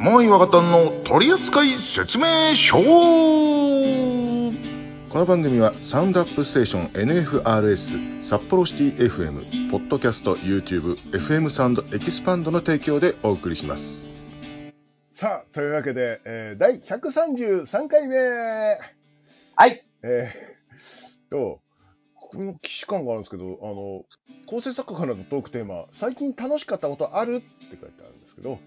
モアイワガタンの取扱説明書。この番組はサウンドアップステーション NFRS 札幌シティ FM ポッドキャスト YouTube FM サウンドエキスパンドの提供でお送りします。さあというわけで、えー、第133回目。はい。えー、とこの既視感があるんですけどあの構成作家からのトークテーマ最近楽しかったことある？って書いてあるんですけど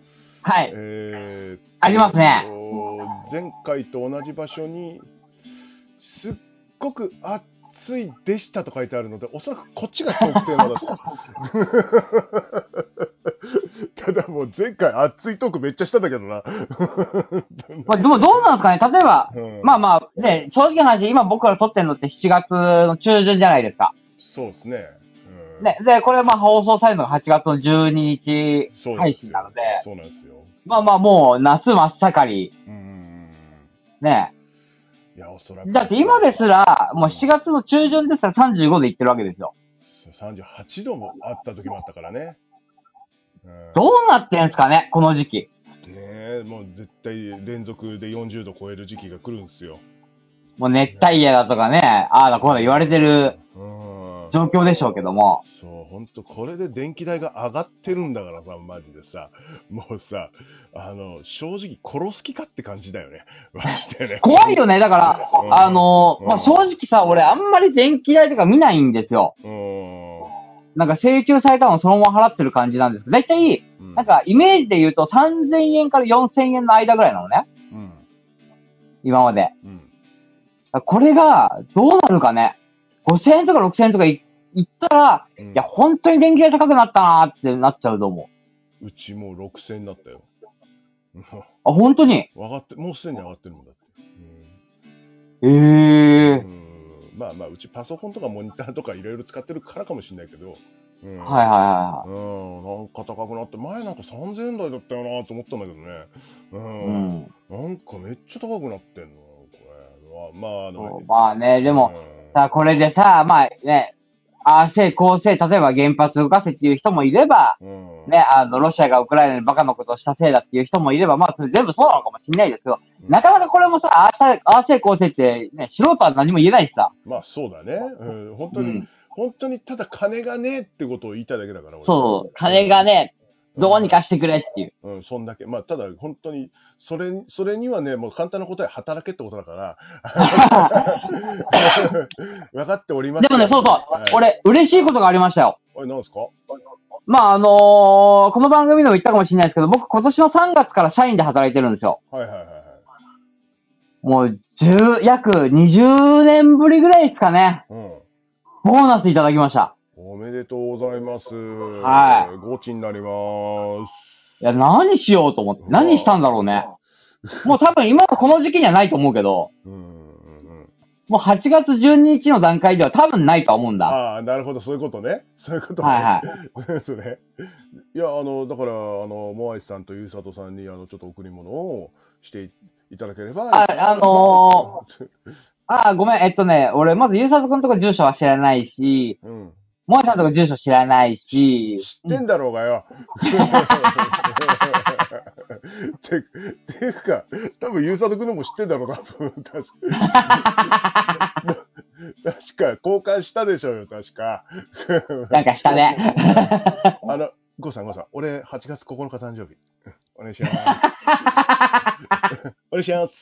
はい。えー、ありますね。前回と同じ場所にすっごく暑いでしたと書いてあるのでおそらくこっちがトークテーマだと ただもう前回暑いトークめっちゃしたんだけどな、まあ、でもどうなんですかね例えば、うんまあまあ、ね、正直な話、今僕ら撮ってるのって7月の中旬じゃないですか。そうですね、うんね、で、これまあ放送されるのが8月の12日配信なので、そうなんですよまあまあもう夏真っ盛り、うんね。いやおそらくだって今ですら、もう7月の中旬ですら35でいってるわけですよ。38度もあった時もあったからね、うんどうなってんすかね、この時期。ねえもう絶対連続で40度超える時期が来るんですよ。もう熱帯夜だとかね、ああだこうだ言われてるうん。状況でしょうけども。そう、本当これで電気代が上がってるんだからさ、マジでさ、もうさ、あの、正直殺す気かって感じだよね。マジでね。怖いよね。だからう、んあの、うんまあ、正直さ、俺あんまり電気代とか見ないんですよ。うん。なんか請求されたのをそのまま払ってる感じなんです。だいたい、うん。なんかイメージで言うと3000円から4000円の間ぐらいなのね。うん。今まで。うん。これが、どうなるかね。5000円とか6000円とかいいったら、うんいや、本当に電気代高くなったなーってなっちゃうと思う。うちもう6000になったよ。うんあ、本当に？上がって、もうすでに上がってるもんだって。ええうん。ー。うんまあまあ、うちパソコンとかモニターとかいろいろ使ってるからかもしれないけど。うん。はいはいはうん、なんか高くなって、前なんか3000円台だったよなと思ったんだけどね。う。い。うんん。なんかめっちゃ高くなってんの、これ。まあ、あの、そうまあね、でも、うんさあ、これでさ、まあね、ああ、せい、こうせい、例えば原発動かせっていう人もいれば、うん、ね、あの、ロシアがウクライナにバカなことをしたせいだっていう人もいれば、まあ、それ全部そうなのかもしれないですけど、うん。なかなかこれもさ、ああせい、こうせいって、ね、素人は何も言えないしさ。まあそうだね。うん、本当に、うん。本当にただ金がねえってことを言いたいだけだから、俺そう、金が、ね、どうにかしてくれっていう。うん、そんだけ。まあ、ただ、本当に、それ、それにはね、もう簡単な答え、働けってことだから。分かっておりますよでもね、そうそう、はい、俺、嬉しいことがありましたよ。おい、なんですか？まあ、あのーこの番組でも言ったかもしれないですけど、僕今年の3月から社員で働いてるんですよ。はいはいはいはい。もう、10、約20年ぶりぐらいですかね。うん。ボーナスいただきました。おめでとうございます。はいゴチになります。いや、何しようと思って。何したんだろうね。もう多分今のこの時期にはないと思うけど、うんうんうん。もう8月12日の段階では多分ないとは思うんだ。ああ、なるほど、そういうことね。そういうことね。はいはい。そうね。いや、あの、だから、あの、モアイスさんとゆうさとさんに、あの、ちょっと贈り物をしていただければ。ああの ああ、ごめん、えっとね、俺、まず、ゆうさとくんとこ住所は知らないし、うん。もえさんとこ住所知らないし、知ってんだろうがよ。て、ていうか、多分、ゆうさとくんのも知ってんだろうな、確か。確か、交換したでしょうよ、確か。なんかしたね。あの、ゴーさん、ゴーさん、俺、8月9日誕生日。お願いします。お願いします。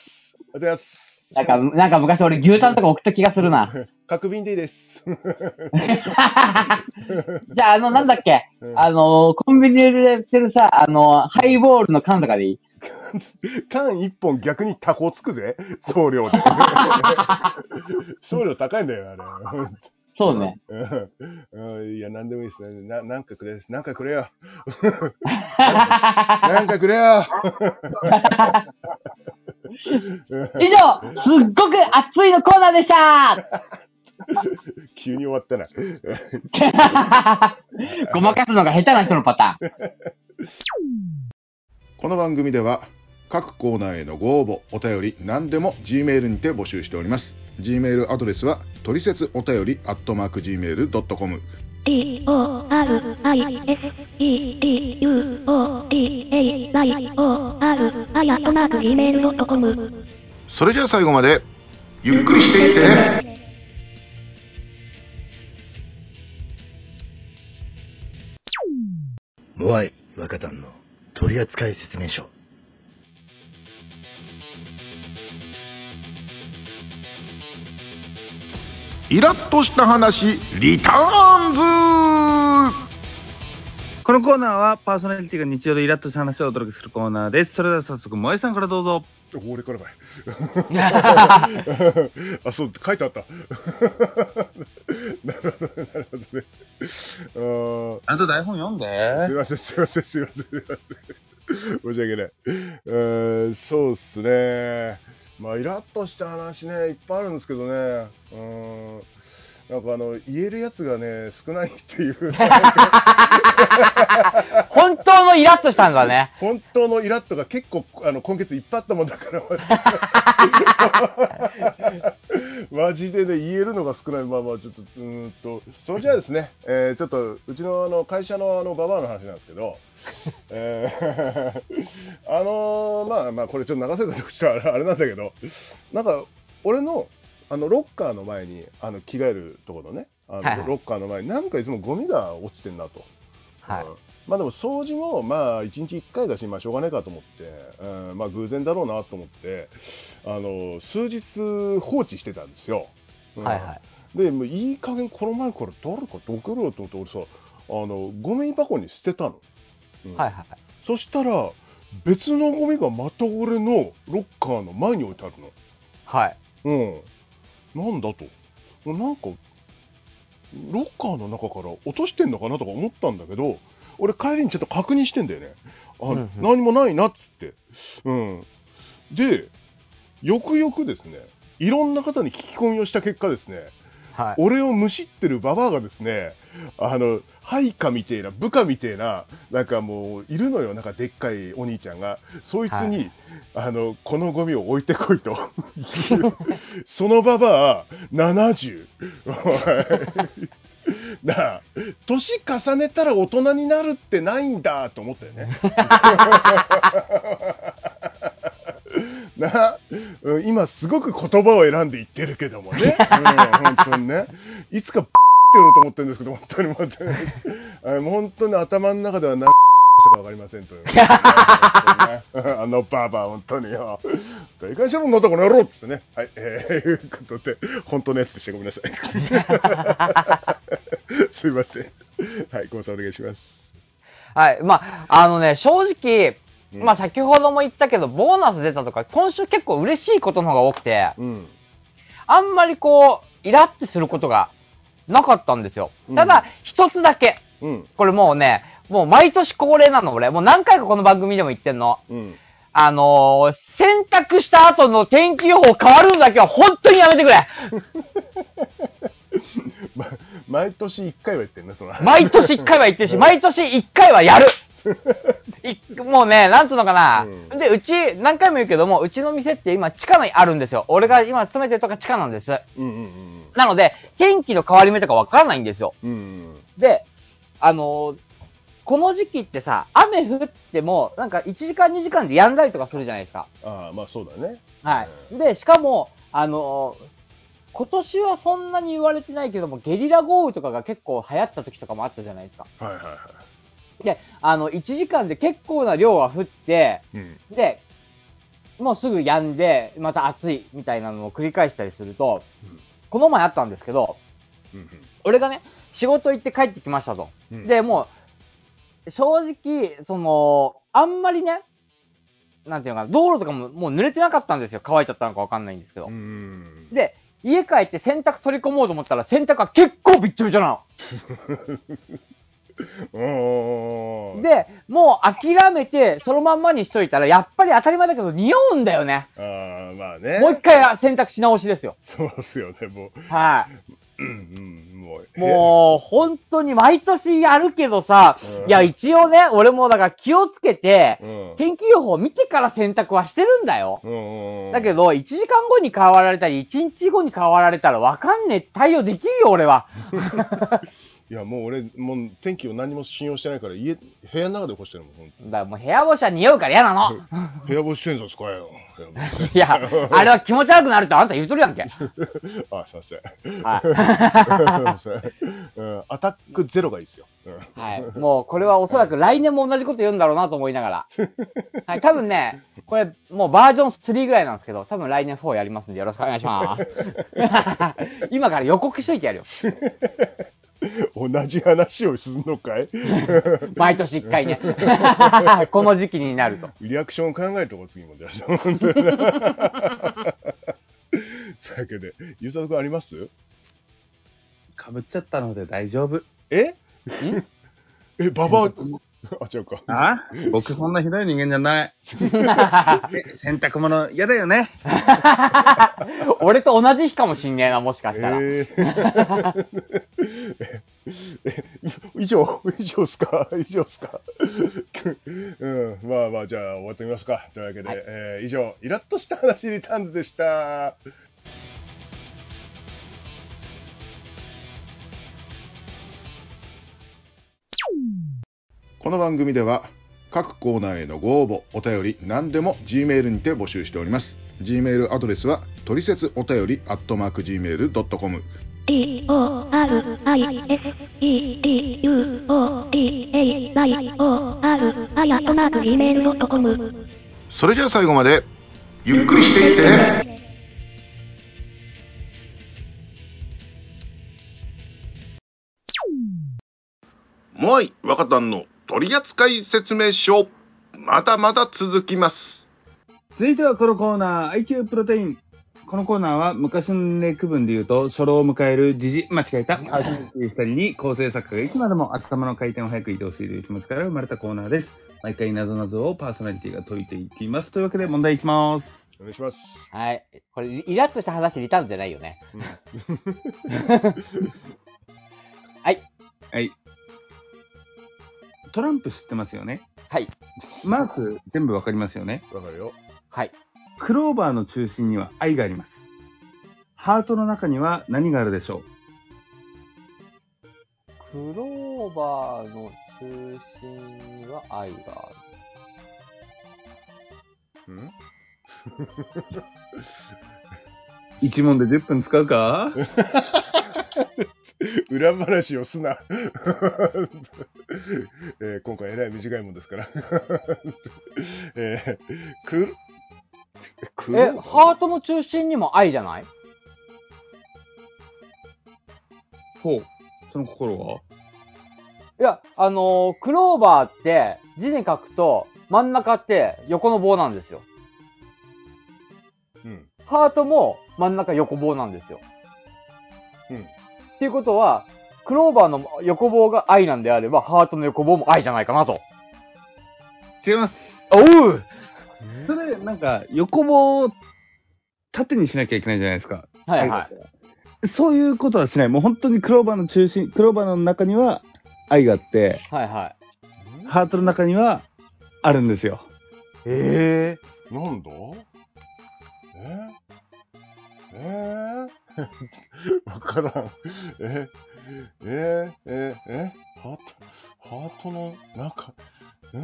お願いします。なんか、なんか昔俺牛タンとか送った気がするな。角瓶でいいです。じゃあ、あの、なんだっけ、うんあの、コンビニで売ってるさ、あの、ハイボールの缶とかでいい？缶一本逆にタコつくぜ。送料で。送料高いんだよ、あれ。そうね。うんうんいや、なんでもいいですね。ななんかくれ、なんかくれよ。なんかくれよ。以上、すっごく熱いのコーナーでした急に終わったな。ごまかすのが下手な人のパターン。この番組では各コーナーへのご応募、お便り、何でも Gmail にて募集しております。Gmail アドレスは、トリセツお便り、アットマーク E あやとなく gmail.com それじゃあ最後までゆっくりしていってねモアイ若旦の取扱説明書。イラッとした話リターンズ。このコーナーはパーソナリティが日常でイラッとした話をお届けするコーナーです。それでは早速、萌えさんからどうぞ。俺からかい あそう書いてあった なるほどねなるほどねあーあと台本読んで。すいません、すいません、すいません、すいません。申し訳ない。えー、そうっすね。まあ、イラッとした話ね、いっぱいあるんですけどね。うーん。なんかあの、言えるやつがね、少ないっていう。本当のイラッとしたんだね。本当のイラッとが結構、あの、今月いっぱいあったもんだから。マジでね、言えるのが少ない。まあまあ、ちょっと、うーんと、それじゃあですね、えーちょっと、うちのあの、会社のあの、ババアの話なんですけど、えーあのーまあまあ、これちょっと流せるかどうかちょっとあれあれなんだけど、なんか、俺の、あの、ロッカーの前に、あの、着替えるところのね、あの、はいはいロッカーの前に、なんかいつもゴミが落ちてんなと。はいうんまあでも掃除もまあ1日1回だし、まあしょうがないかと思って、うんまあ偶然だろうなと思って、あの、数日放置してたんですよ。うんはいはい。で、もういい加減この前から誰かどけろよと思って、俺さ、あの、ゴミ箱に捨てたの。うんはいはい。そしたら、別のゴミがまた俺のロッカーの前に置いてあるの。はい。うん。なんだと。なんか、ロッカーの中から落としてんのかなとか思ったんだけど、俺帰りにちょっと確認してんだよね。あ、うんうん何もないなっつって。うん。で、よくよくですね、いろんな方に聞き込みをした結果ですね、はい。俺をむしってるババアがですね、あの、配下みてえな、部下みてえな、なんかもう、いるのよ、なんかでっかいお兄ちゃんが、そいつに、はいあの、このゴミを置いてこいと。そのババア、70。おいなあ、年重ねたら大人になるってないんだと思ったよね。なあ、うん今すごく言葉を選んで言ってるけどもね。うん、本当にね。いつかって言おうと思ってるんですけど、本当にもうあの本当に頭の中では何したかわかりませんといあのバーバー、本当によ。大会しろんのとこの野郎ってね。はい、えー、いうことで、本当ねってしてごめんなさい。すいません。はい、ごさんお願いします。はい。まあ、あのね、正直、うんまあ先ほども言ったけど、ボーナス出たとか、今週結構嬉しいことの方が多くて、うん。あんまりこう、イラッとすることがなかったんですようん。ただ、一つだけ。うん。これもうね、もう毎年恒例なの、俺。もう何回かこの番組でも言ってんの。うん。あのー、洗濯した後の天気予報変わるのだけは本当にやめてくれ ま、毎年1回は言ってんね、その毎年1回は言ってるし、毎年1回はやるい もうね、なんつうのかな、うんで、うち、何回も言うけども、うちの店って今地下にあるんですよ。俺が今勤めてるとか地下なんです。うんうんなので、天気の変わり目とかわからないんですよ。うん。うんで、あのーこの時期ってさ、雨降っても、なんか1時間2時間で止んだりとかするじゃないですか。ああ、まあそうだね。はい。で、しかも、あのー今年はそんなに言われてないけども、ゲリラ豪雨とかが結構流行った時とかもあったじゃないですか。はいはいはい。で、あの、1時間で結構な量は降って、うん。で、もうすぐ止んで、また暑いみたいなのを繰り返したりすると、うんこの前あったんですけど、うん俺がね、仕事行って帰ってきましたと。うんで、もう、正直、その、あんまりね、なんていうのかな、道路とかももう濡れてなかったんですよ。乾いちゃったのかわかんないんですけど。うん。で、家帰って洗濯取り込もうと思ったら洗濯が結構びっちょびちょなおの。で、もう諦めてそのまんまにしといたら、やっぱり当たり前だけど匂うんだよね。ああ、まあね。もう一回洗濯し直しですよ。そうっすよね、もう。はい。うんうん、もう。もう、本当に毎年やるけどさ、うんいや、一応ね、俺もだから気をつけて、うん。天気予報見てから洗濯はしてるんだよ。うんうん。だけど、1時間後に変わられたり、1日後に変わられたらわかんねえ。対応できるよ、俺は。いや、もう俺、もう天気を何も信用してないから、家、部屋の中で干してるもん、だからもう部屋干しは匂うから嫌なの。部屋干し洗剤使えよ。部屋干し いや、あれは気持ち悪くなるってあんた言うとるやんけ。あ、すいません。はい。すいません。うん、アタックゼロがいいですよ。うんはい。もう、これはおそらく来年も同じこと言うんだろうなと思いながら。はい。多分ね、これ、もうバージョン3ぐらいなんですけど、多分来年4やりますんでよろしくお願いします。今から予告しといてやるよ。同じ話をするのかい？毎年1回ね。この時期になると。リアクションを考えるとこ次も出した。本当にな。そういうわけで、ゆうさとくんあります？かぶっちゃったので大丈夫。え？え、ババア、あ、違うか。あ？僕そんなひどい人間じゃない。え 洗濯物嫌だよね。俺と同じ日かもしんねえな、もしかしたら。えーえ以上、以上っすか？以上っすか？うん、まあまあ、じゃあ終わってみますか。というわけで、はいえー以上、イラッとした話リターンズでした。この番組では各コーナーへのご応募、お便り、何でも Gmail にて募集しております。Gmail アドレスは、トリセツお便り、アットマーク Gmail.com。D O R I S E D U O D A Y O R あやとなく gmail.com それじゃあ最後まで、ゆっくりしていってね。もうい、若旦の取扱説明書。まだまだ続きます。続いてはこのコーナー、IQ プロテイン。このコーナーは昔の例区分で言うと、初老を迎える時事、間違えた、アーティスト二人に構成作家がいつまでも頭の回転を早く移動している気持ちから生まれたコーナーです。毎回謎々をパーソナリティが解いていきます。というわけで問題いきます。お願いします。はい。これ、イラッとした話リターンズじゃないよね。はい。はい。トランプ知ってますよね？はい。マーク全部わかりますよね？わかるよ。はい。クローバーの中心には愛があります。ハートの中には何があるでしょう？クローバーの中心には愛がある。ん？一問で10分使うか？裏話をすな。えー今回えらい短いもんですから。えー、く、くえ、ハートの中心にも愛じゃない？ほう。その心は？いや、あのークローバーって字に書くと真ん中って横の棒なんですよ。うん。ハートも真ん中横棒なんですよ。うん。っていうことは、クローバーの横棒が愛なんであれば、ハートの横棒も愛じゃないかなと。違います。おうそれ、なんか、横棒を縦にしなきゃいけないじゃないですか。はいはい。そういうことはしない。もう本当にクローバーの中心、クローバーの中には愛があって、はいはい。ハートの中にはあるんですよ。ええなんだ？ええー、わからん。ええええハート、ハートの中、え？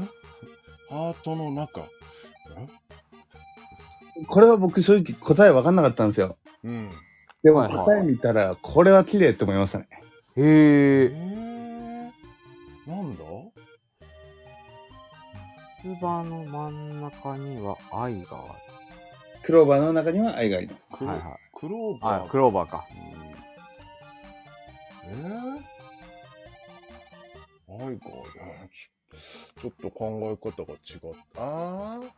ハートの中、これは僕正直答え分かんなかったんですよ。うん。でも答え見たら、これは綺麗って思いましたね。へええ。ー、なんだ？つばの真ん中には愛があクローバーの中には愛があります。はいはいクローる。バー。あ、クローバーか。うんえー、愛がある。ちょちょっと考え方が違った。あー？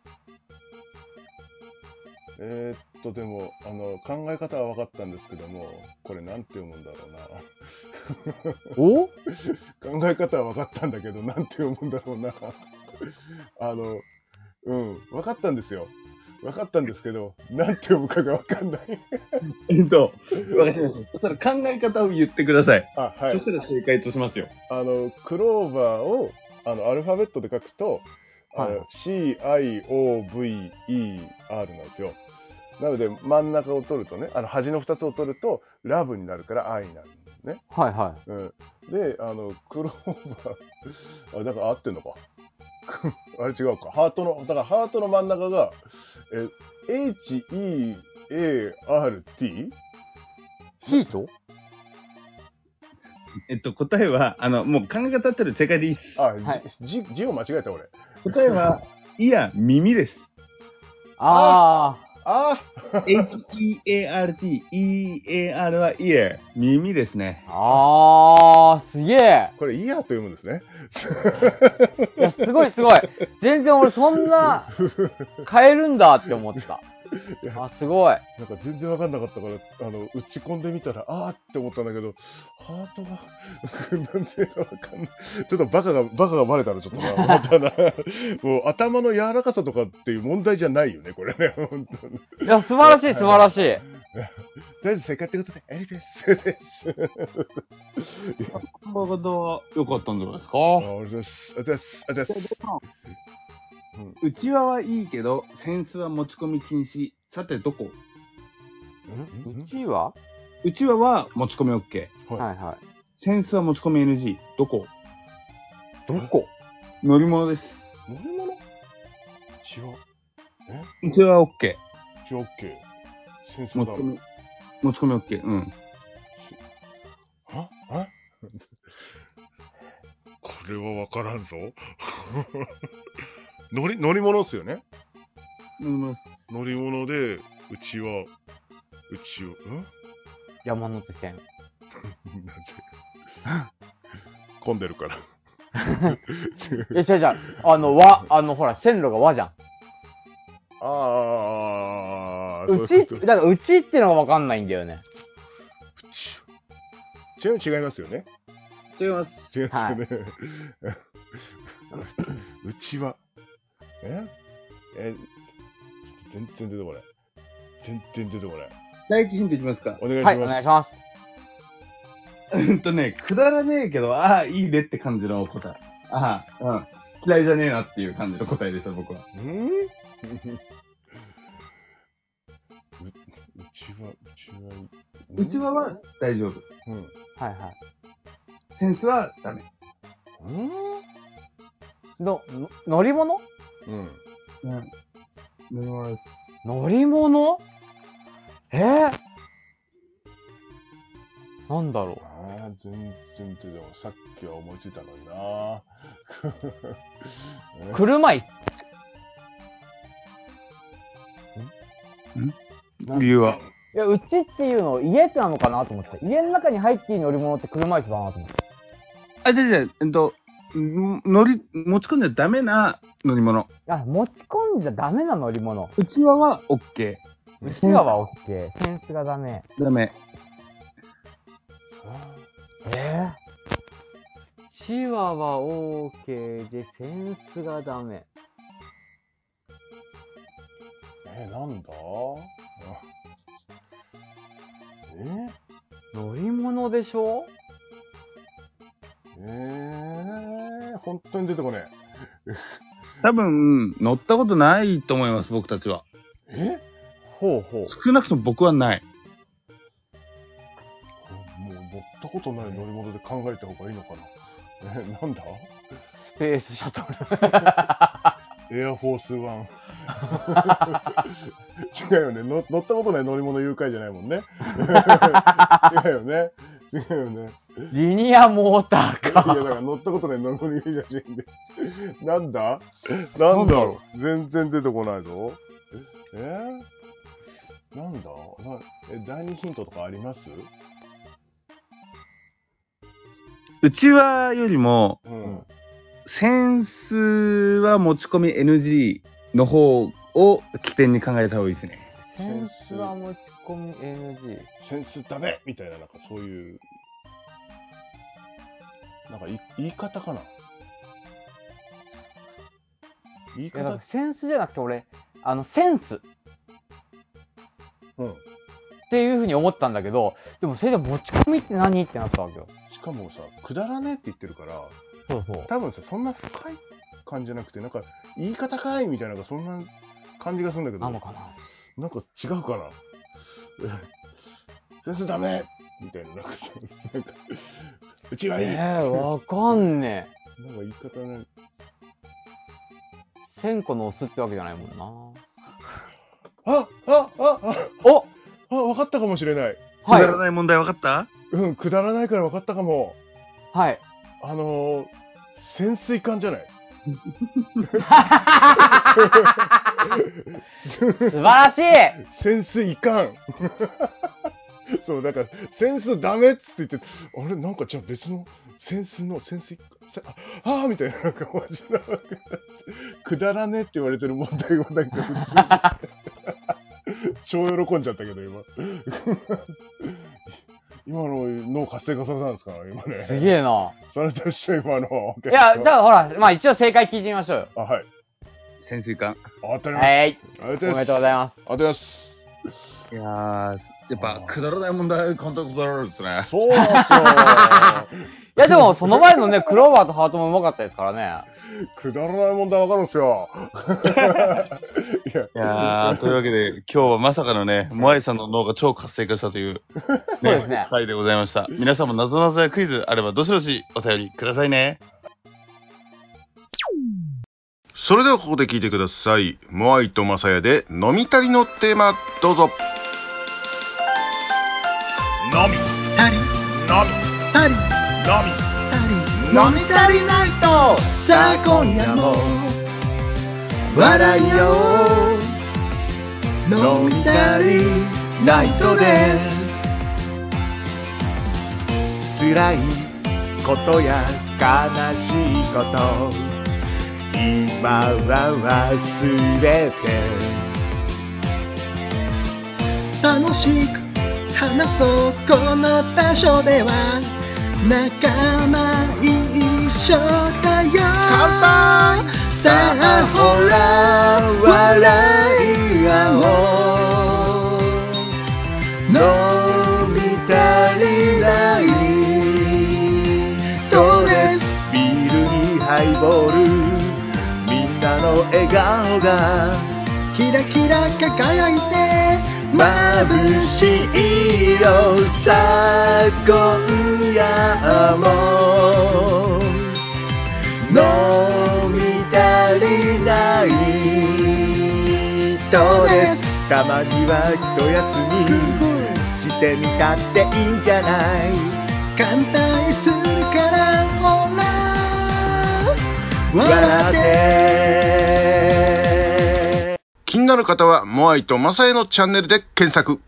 えー、っと、でも、あの、考え方は分かったんですけども、これなんて読むんだろうな。お？考え方は分かったんだけど、なんて読むんだろうな。あの、うん、分かったんですよ。分かったんですけど、なんて読むかが分かんない。えっと、わかりました。そしたら考え方を言ってください。あ、はいそ。したら正解としますよ。あの、クローバーを、あの、アルファベットで書くと、はい C-I-O-V-E-R なんですよ。なので、真ん中を取るとね、あの、端の2つを取ると、ラブになるから愛なんですね。はいはうん、で、あの、クローバー、あ、だから合ってんのか。あれ違うか。ハートの、だからハートの真ん中が、え、H-E-A-R-T? い。ヒート？えっと、答えは、あの、もう考え方ってる正解でいいです。あ、はいじ字、字を間違えた俺。答えは、いや、耳です。ああ H-E-A-R-T、E-A-R は ear、耳ですね。あ。あー、すげえ。これ、イヤーと読むんですね。いや、すごいすごい。全然俺そんな変えるんだって思った。いやあ、すごい。なんか全然わかんなかったから、あの、打ち込んでみたら、あーって思ったんだけど、ハートが、なんでわかんない。ちょっとバカが、バカがバレたらちょっとな、思ったな。もう頭の柔らかさとかっていう問題じゃないよね、これね、本当に。いや、素晴らしい、素晴らしい。とりあえず正解ってことで、エリです。です。考え方は良かったんじゃないですか？あ、俺です。あです。あです。内輪はいいけど、扇子は持ち込み禁止。さて、どこ？うん？うちは内輪は持ち込み OK。はいは扇子は持ち込み NG。どこ？い。どこ？乗り物です。乗り物？違う。内輪は OK。違う OK。戦争だろ。持ち込み、持ち込み OK。うん。は？は これはわからんぞ。乗り、乗り物っすよね？乗り物。乗り物で、うちは、うちを、ん山手線。なんで？混んでるから。いや、違う違う。あの、和、あの、ほら、線路が和じゃん。あー、うち、だから、うちってのがわかんないんだよね。ちなみに違いますよね。違います。違いますよね。うちは、え？え、ちょっと全然出てこない。全然出てこない。第一ヒントいきますか。お願いしはい、おます。願いします。うんとね、くだらねえけど、ああ、いいねって感じの答え。ああ、うん。嫌いじゃねえなっていう感じの答えでした、僕は。うんううちは、うちは、内輪は大丈夫。うん。はいはい。センスはダメ。うん？の、の乗り物？うん。うん。乗り物です。乗り物えー、なん。だろああ、全然出てこない。さっきは思いついたのになう。車椅理由は。いや、うちっていうの、家ってなのかなと思って。家の中に入っていい乗り物って車椅子だなと思って。あ、じゃじゃえっと、乗り、持ち込んじゃダメな乗り物。あ、持ち込んじゃダメな乗り物。内輪は OK。内側は OK。センスがダメ。ダメ。えー、チワは OK で、センスがダメ。えー、なんだ？あえ？乗り物でしょ？えー、本当に出てこね多分、乗ったことないと思います、僕たちは。え。え？ほうほう。少なくとも僕はない。もう乗ったことない乗り物で考えた方がいいのかなえ、なんだ？スペースシャトル。エアフォースワン。違うよね乗。乗ったことない乗り物誘拐じゃないもんね。違うよね。違うよね。リニアモーターいや、だか。から乗ったことない乗り物誘拐じゃないんで。なんだなんだろう全然出てこないぞ。え？ー、なんだ？なえ、第二ヒントとかあります？内輪よりも、うん。センスは持ち込み NG の方を起点に考えた方がいいですね。センスは持ち込み NG。センスダメみたいな、なんかそういう、なんかい言い方かな？言いいや、だ方からセンスじゃなくて俺、あの、センスっうん。ていうふうに思ったんだけど、でもそれで持ち込みって何？ってなったわけよ。しかもさ、くだらねえって言ってるから、そうそう。多分さ、そんな深い感じじゃなくて、なんか、言い方かいみたいな、そんな感じがするんだけど、なのかな？なんか違うかな？えセンスダメみたいな、なんかさ、なんか、うちはいい。えー、わかんねえ。なんか言い方ない。1000個のオスってわけじゃないもんな。あ、あ、あ、おあ、あ、わかったかもしれない。くだらはない問題分かった？うん、くだらないからわかったかも。い。はい。あのー、潜水艦じゃない 素晴らしい潜水艦 そう、だから、潜水ダメっつって言って、あれ、なんかじゃあ別の潜水の潜水、せああーみたいな、なんかマジな、くだらねって言われてる問題をなんか 超喜んじゃったけど、今。今の脳活性化させたんですか今ね。すげえな。それとして今の。いや、じゃあほら、まあ一応正解聞いてみましょうよ。あ、はい。潜水艦。当たります。はい。ありがとうございます。おめでとうございます。ありがとうございます。いやー、やっぱ、くだらない問題、簡単にくだられるですね。そうなんですよ。いやでも、その前のね、クローバーとハートもうまかったですからね。くだらない問題わかるんですよ。いや、いやー、というわけで、今日はまさかのね、モアイさんの脳が超活性化したという、そうですね回でございました。皆さんも謎々やクイズあれば、どしどしお便りくださいね。それではここで聞いてください。モアイとマサヤで飲み足りのテーマ、どうぞ。飲み、足り飲み、足り飲み。飲み足りないと。さあ今夜も。笑いよ。飲み足りないとで辛いことや悲しいこと。今は忘れて。楽しく話そう。この場所では仲間一緒だよ。さあほら笑い合おう。飲み足りない。ドレスビールにハイボール。みんなの笑顔がキラキラ輝いて眩しいよさあ今夜も。飲み足りないとですたまには一休みしてみたっていいんじゃない。簡単するからほら。笑って。なる方は、モアイとマサヤのチャンネルで検索。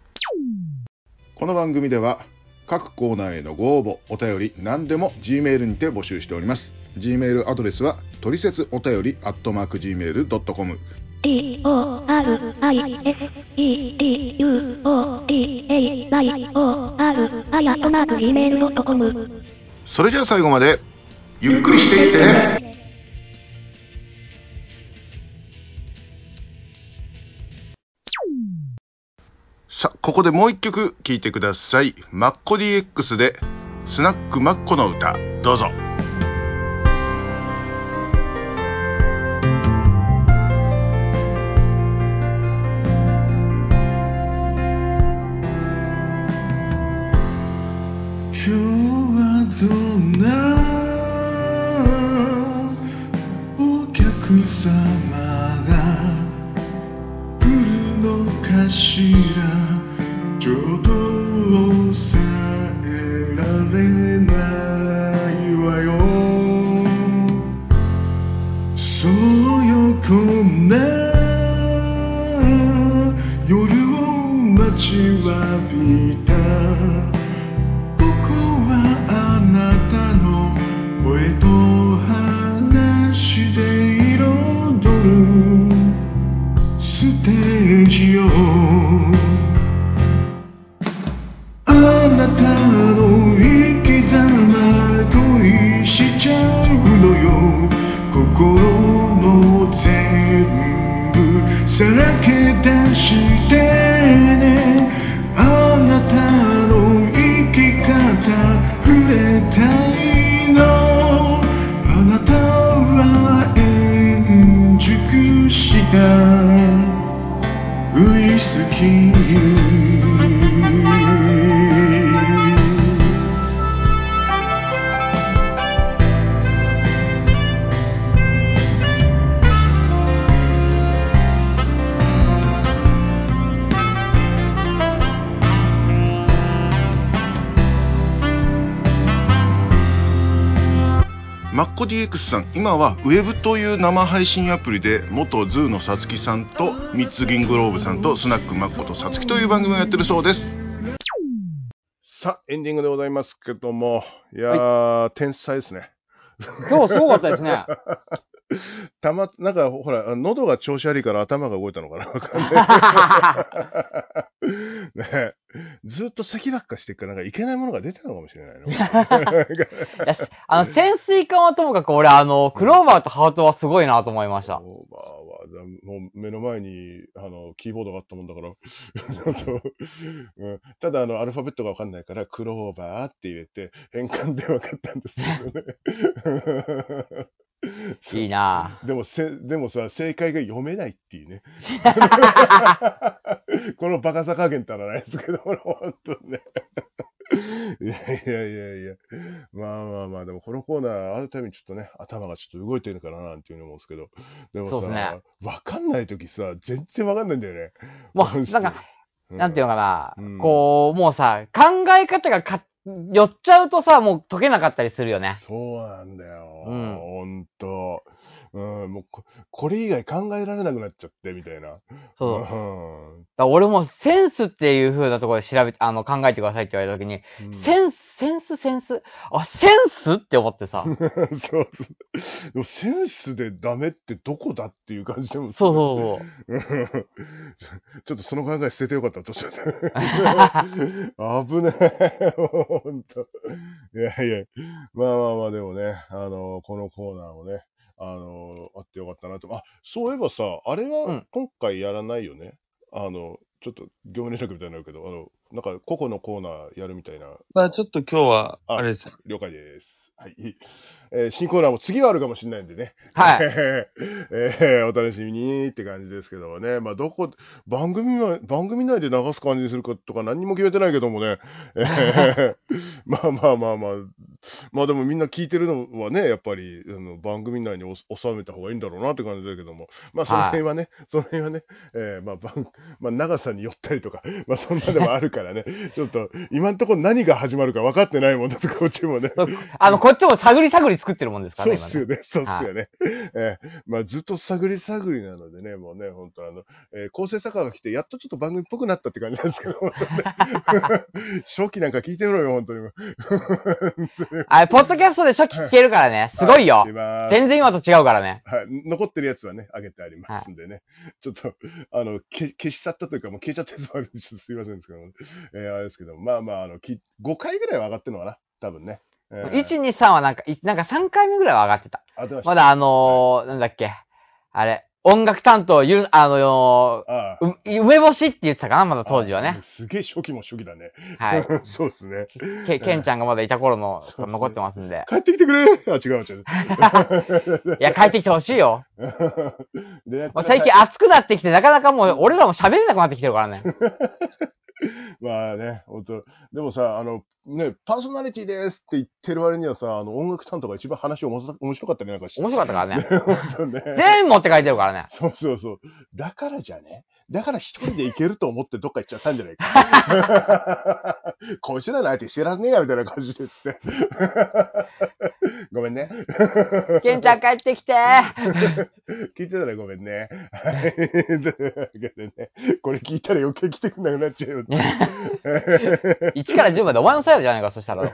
この番組では、各コーナーへのご応募、お便り、何でも Gmail にて募集しております。Gmail アドレスは、トリセツお便り、アットマーク Gmail.com。D O R I S E D U O D A Y O R あやとマーク Gmail.com それじゃあ最後まで、ゆっくりしていってね。さあ、ここでもう一曲聴いてください。マッコ DX で、スナックマッコの歌、どうぞ。さん今はウェブという生配信アプリで元 ZOO のさつきさんとミッツマングローブさんとスナックマッコとさつきという番組をやってるそうです。さあエンディングでございますけどもいやー、天才ですね。今日すごかったですね。たま、なんか、ほら、喉が調子悪いから頭が動いたのかな？わかんない。ねずっと咳ばっかしてるから、なんかいけないものが出てたのかもしれないの。い や あの、潜水艦はともかく俺、あの、クローバーとハートはすごいなと思いました。オーバーは、だもう目の前に、あの、キーボードがあったもんだから、ただ、あの、アルファベットがわかんないから、クローバーって入れて、変換でわかったんですけどね。いいなでもせ、でもさ、正解が読めないっていうね。このバカさ加減たらないですけど、ほんとね。いやいやいやいや。まあまあまあ、でもこのコーナー、あるたびにちょっとね、頭がちょっと動いてるのかななんていうふうに思うんですけど。でもそうですねさ、わ、かんないときさ、全然わかんないんだよね。もうなんか、なんていうのかな、うんこう、もうさ、考え方がか、寄っちゃうとさ、もう解けなかったりするよね。そうなんだよ。うんほんと。うん、もうこ、これ以外考えられなくなっちゃって、みたいな。そう。うんら俺もセンスっていう風なところで調べて、あの、考えてくださいって言われた時に、うんセンス、センス、センス、あ、センス？って思ってさ。そうそう。でもセンスでダメってどこだっていう感じでもそうそうそう。う。ちょっとその考え捨ててよかったとしゃった。危ねえ。ほんと。いやいや。まあまあまあでもね、あの、このコーナーもね、あの、あってよかったなと。あ、そういえばさ、あれはうん今回やらないよね？あの、ちょっと業務連絡みたいになるけど、あの、なんか個々のコーナーやるみたいなまあちょっと今日は、ああれです。了解です。はい。えー新コーナーも次はあるかもしれないんでね。はい えーお楽しみにって感じですけどもね。まあ、どこ、番組は、番組内で流す感じにするかとか何にも決めてないけどもね。えーまあまあまあまあ。まあでもみんな聞いてるのはね、やっぱり、あの番組内にお収めた方がいいんだろうなって感じだけども。まあその辺はね、その辺はね、えーまあ番、まあ長さによったりとか、まあそんなでもあるからね。ちょっと、今んところ何が始まるか分かってないもんだとか、こっちもね。あの、こっちも探り探り作ってるもんですからね。そうっすよね、そうっすよね。えーまあ、ずっと探り探りなのでね、もうね、本当あの、えー構成作家が来て、やっとちょっと番組っぽくなったって感じなんですけど、ね 初期なんか聞いてみろよ、本当に。あれ、ポッドキャストで初期聞けるからね。すごいよ全然今と違うからね。はい、残ってるやつはね、上げてありますんでね。ちょっと、あの、け消し去ったというか、もう消えちゃったやつもあるんで、ちょっとすいませんですけども、えーあれですけど、まあまあ、あの、き5回ぐらいは上がってるのかな、多分ね。えー1、2、3はなんか、いなんか3回目ぐらいは上がってた。ましたまだあのー、なんだっけ。あれ、音楽担当、ゆる、あのあー、う梅干しって言ってたかなまだ当時はあね。。すげえ初期も初期だね。はい。そうですね。け、けんちゃんがまだいた頃の残ってますんで。帰ってきてくれあ、違う違う。いや、帰ってきてほしいよ。最近暑くなってきて、なかなかもう、俺らも喋れなくなってきてるからね。まあね、本当でもさ、あの、ね、パーソナリティですって言ってる割にはさ、あの、音楽担当が一番話面白面白かったりなんか。面白かったからね。本当ね。全部持って帰ってるからね。そうそうそう。だからじゃね？だから一人で行けると思ってどっか行っちゃったんじゃないか。こいつらの相手知らねえや、みたいな感じでって。ごめんね。けんちゃん帰ってきて聞いてたらごめんね。はい。というわけでね、これ聞いたら余計来てくんなくなっちゃうよって。1から10までお前のサイドじゃないか、そしたら。い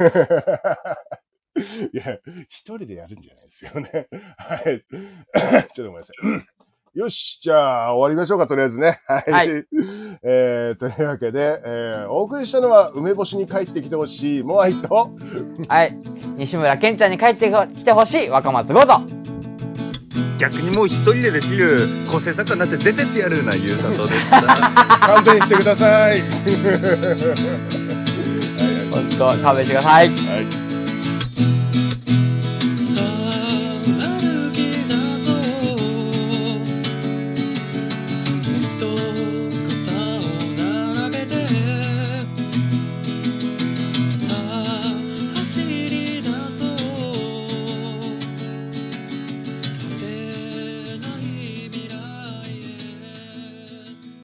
や、一人でやるんじゃないですよね。はい。ちょっとごめんなさい。よし、じゃあ終わりましょうか、とりあえずね。はい。はい えー、というわけで、えー、お送りしたのは、梅干しに帰ってきてほしい、モアイと、はい。西村けんちゃんに帰ってきてほしい、若松剛と。逆にもう一人でできる構成作家になって出てってやるな、ゆうさとでした。勘弁してください。ほんと、勘弁してください。はい。